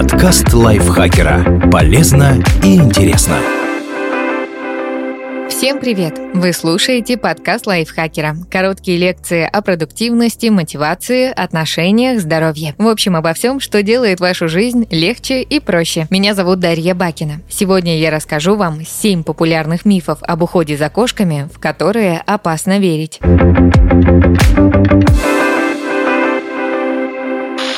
Подкаст лайфхакера. Полезно и интересно. Всем привет! Вы слушаете подкаст лайфхакера. Короткие лекции о продуктивности, мотивации, отношениях, здоровье. В общем, обо всем, что делает вашу жизнь легче и проще. Меня зовут Дарья Бакина. Сегодня я расскажу вам 7 популярных мифов об уходе за кошками, в которые опасно верить.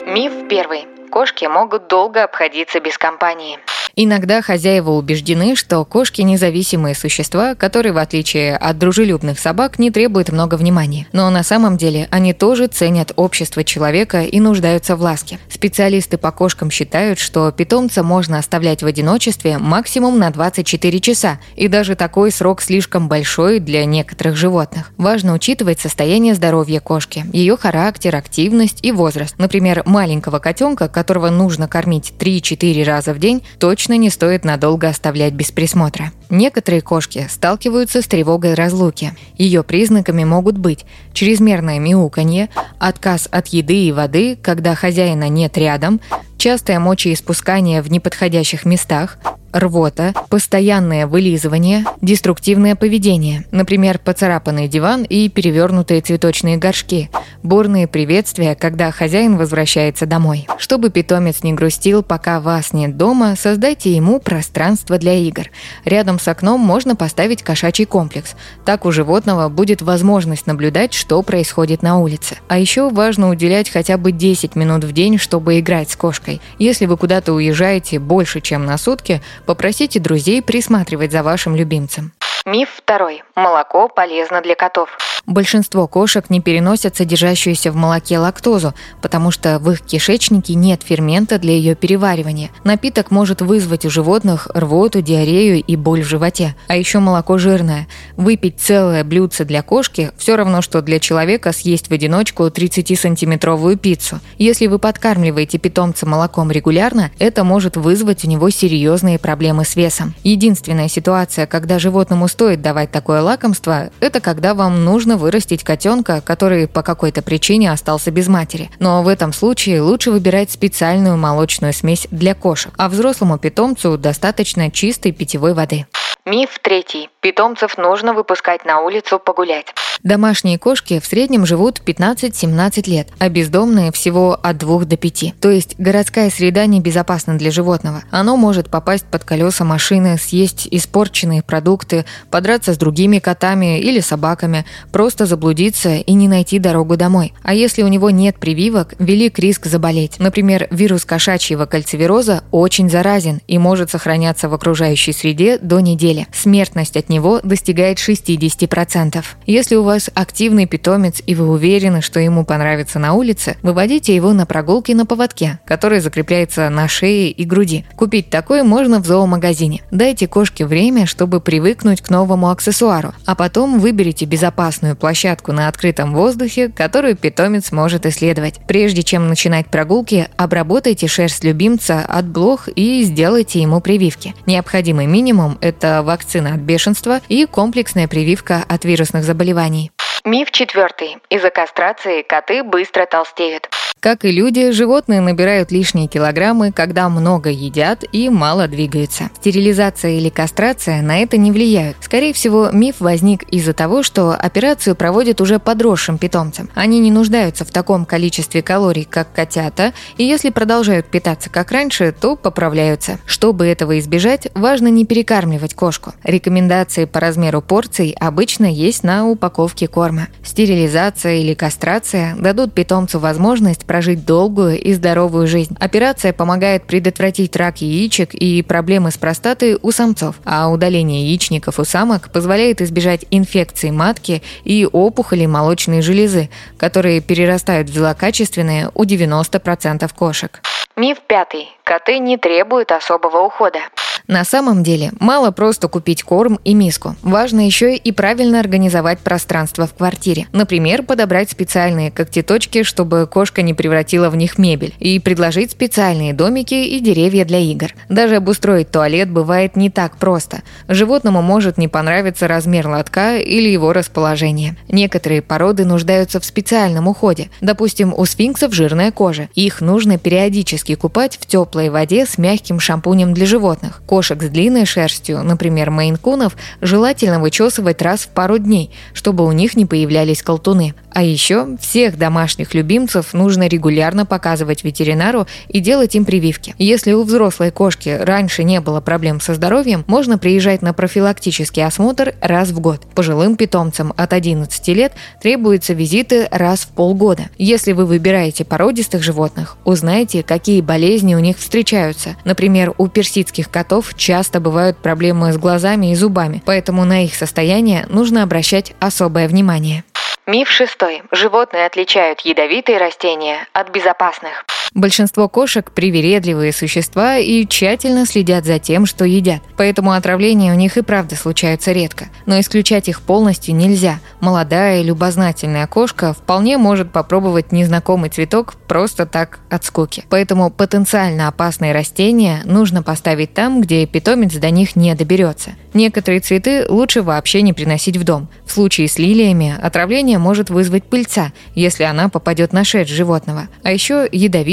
Миф первый. Кошки могут долго обходиться без компании. Иногда хозяева убеждены, что кошки независимые существа, которые, в отличие от дружелюбных собак, не требуют много внимания. Но на самом деле они тоже ценят общество человека и нуждаются в ласке. Специалисты по кошкам считают, что питомца можно оставлять в одиночестве максимум на 24 часа, и даже такой срок слишком большой для некоторых животных. Важно учитывать состояние здоровья кошки, ее характер, активность и возраст. Например, маленького котенка, которого нужно кормить 3-4 раза в день, точно точно не стоит надолго оставлять без присмотра. Некоторые кошки сталкиваются с тревогой разлуки. Ее признаками могут быть чрезмерное мяуканье, отказ от еды и воды, когда хозяина нет рядом, частое мочеиспускание в неподходящих местах, рвота, постоянное вылизывание, деструктивное поведение, например, поцарапанный диван и перевернутые цветочные горшки, бурные приветствия, когда хозяин возвращается домой. Чтобы питомец не грустил, пока вас нет дома, создайте ему пространство для игр. Рядом с окном можно поставить кошачий комплекс. Так у животного будет возможность наблюдать, что происходит на улице. А еще важно уделять хотя бы 10 минут в день, чтобы играть с кошкой. Если вы куда-то уезжаете больше, чем на сутки, Попросите друзей присматривать за вашим любимцем. Миф второй. Молоко полезно для котов. Большинство кошек не переносят содержащуюся в молоке лактозу, потому что в их кишечнике нет фермента для ее переваривания. Напиток может вызвать у животных рвоту, диарею и боль в животе. А еще молоко жирное. Выпить целое блюдце для кошки все равно, что для человека съесть в одиночку 30-сантиметровую пиццу. Если вы подкармливаете питомца молоком регулярно, это может вызвать у него серьезные проблемы с весом. Единственная ситуация, когда животному стоит давать такое лакомство, это когда вам нужно нужно вырастить котенка, который по какой-то причине остался без матери. Но в этом случае лучше выбирать специальную молочную смесь для кошек, а взрослому питомцу достаточно чистой питьевой воды. Миф третий. Питомцев нужно выпускать на улицу погулять. Домашние кошки в среднем живут 15-17 лет, а бездомные всего от 2 до 5. То есть городская среда небезопасна для животного. Оно может попасть под колеса машины, съесть испорченные продукты, подраться с другими котами или собаками, просто заблудиться и не найти дорогу домой. А если у него нет прививок, велик риск заболеть. Например, вирус кошачьего кальцивироза очень заразен и может сохраняться в окружающей среде до недели. Смертность от него достигает 60%. Если у вас активный питомец и вы уверены, что ему понравится на улице, выводите его на прогулки на поводке, который закрепляется на шее и груди. Купить такой можно в зоомагазине. Дайте кошке время, чтобы привыкнуть к новому аксессуару, а потом выберите безопасную площадку на открытом воздухе, которую питомец может исследовать. Прежде чем начинать прогулки, обработайте шерсть любимца от блох и сделайте ему прививки. Необходимый минимум – это вакцина от бешенства и комплексная прививка от вирусных заболеваний. Миф четвертый. Из-за кастрации коты быстро толстеют. Как и люди, животные набирают лишние килограммы, когда много едят и мало двигаются. Стерилизация или кастрация на это не влияют. Скорее всего, миф возник из-за того, что операцию проводят уже подросшим питомцам. Они не нуждаются в таком количестве калорий, как котята, и если продолжают питаться как раньше, то поправляются. Чтобы этого избежать, важно не перекармливать кошку. Рекомендации по размеру порций обычно есть на упаковке корма. Стерилизация или кастрация дадут питомцу возможность прожить долгую и здоровую жизнь. Операция помогает предотвратить рак яичек и проблемы с простатой у самцов, а удаление яичников у самок позволяет избежать инфекции матки и опухолей молочной железы, которые перерастают в злокачественные у 90% кошек. Миф пятый. Коты не требуют особого ухода. На самом деле, мало просто купить корм и миску. Важно еще и правильно организовать пространство в квартире. Например, подобрать специальные когтеточки, чтобы кошка не превратила в них мебель, и предложить специальные домики и деревья для игр. Даже обустроить туалет бывает не так просто. Животному может не понравиться размер лотка или его расположение. Некоторые породы нуждаются в специальном уходе. Допустим, у сфинксов жирная кожа. Их нужно периодически купать в теплой воде с мягким шампунем для животных. Кошек с длинной шерстью, например, мейнкунов, желательно вычесывать раз в пару дней, чтобы у них не появлялись колтуны. А еще всех домашних любимцев нужно регулярно показывать ветеринару и делать им прививки. Если у взрослой кошки раньше не было проблем со здоровьем, можно приезжать на профилактический осмотр раз в год. Пожилым питомцам от 11 лет требуются визиты раз в полгода. Если вы выбираете породистых животных, узнайте, какие болезни у них встречаются. Например, у персидских котов часто бывают проблемы с глазами и зубами, поэтому на их состояние нужно обращать особое внимание. Миф шестой. Животные отличают ядовитые растения от безопасных. Большинство кошек – привередливые существа и тщательно следят за тем, что едят. Поэтому отравления у них и правда случаются редко. Но исключать их полностью нельзя. Молодая и любознательная кошка вполне может попробовать незнакомый цветок просто так от скуки. Поэтому потенциально опасные растения нужно поставить там, где питомец до них не доберется. Некоторые цветы лучше вообще не приносить в дом. В случае с лилиями отравление может вызвать пыльца, если она попадет на шерсть животного. А еще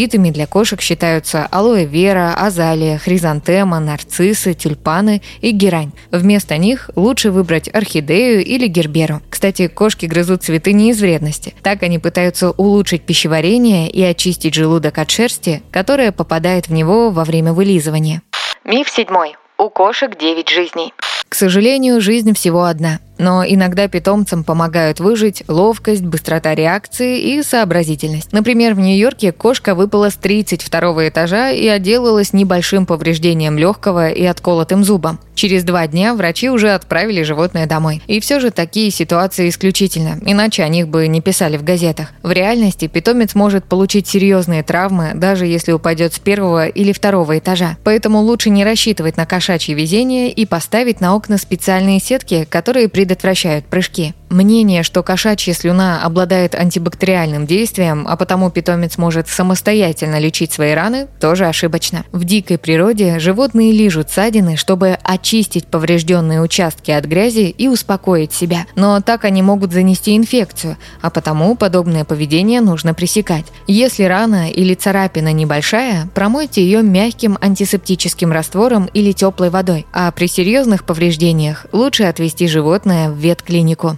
ядовитыми для кошек считаются алоэ вера, азалия, хризантема, нарциссы, тюльпаны и герань. Вместо них лучше выбрать орхидею или герберу. Кстати, кошки грызут цветы не из вредности. Так они пытаются улучшить пищеварение и очистить желудок от шерсти, которая попадает в него во время вылизывания. Миф седьмой. У кошек 9 жизней. К сожалению, жизнь всего одна. Но иногда питомцам помогают выжить ловкость, быстрота реакции и сообразительность. Например, в Нью-Йорке кошка выпала с 32 этажа и отделалась небольшим повреждением легкого и отколотым зубом. Через два дня врачи уже отправили животное домой. И все же такие ситуации исключительно, иначе о них бы не писали в газетах. В реальности питомец может получить серьезные травмы, даже если упадет с первого или второго этажа. Поэтому лучше не рассчитывать на кошачье везение и поставить на окна специальные сетки, которые предотвращают прыжки. Мнение, что кошачья слюна обладает антибактериальным действием, а потому питомец может самостоятельно лечить свои раны, тоже ошибочно. В дикой природе животные лижут ссадины, чтобы очистить поврежденные участки от грязи и успокоить себя. Но так они могут занести инфекцию, а потому подобное поведение нужно пресекать. Если рана или царапина небольшая, промойте ее мягким антисептическим раствором или теплой водой, а при серьезных повреждениях лучше отвести животное в ветклинику.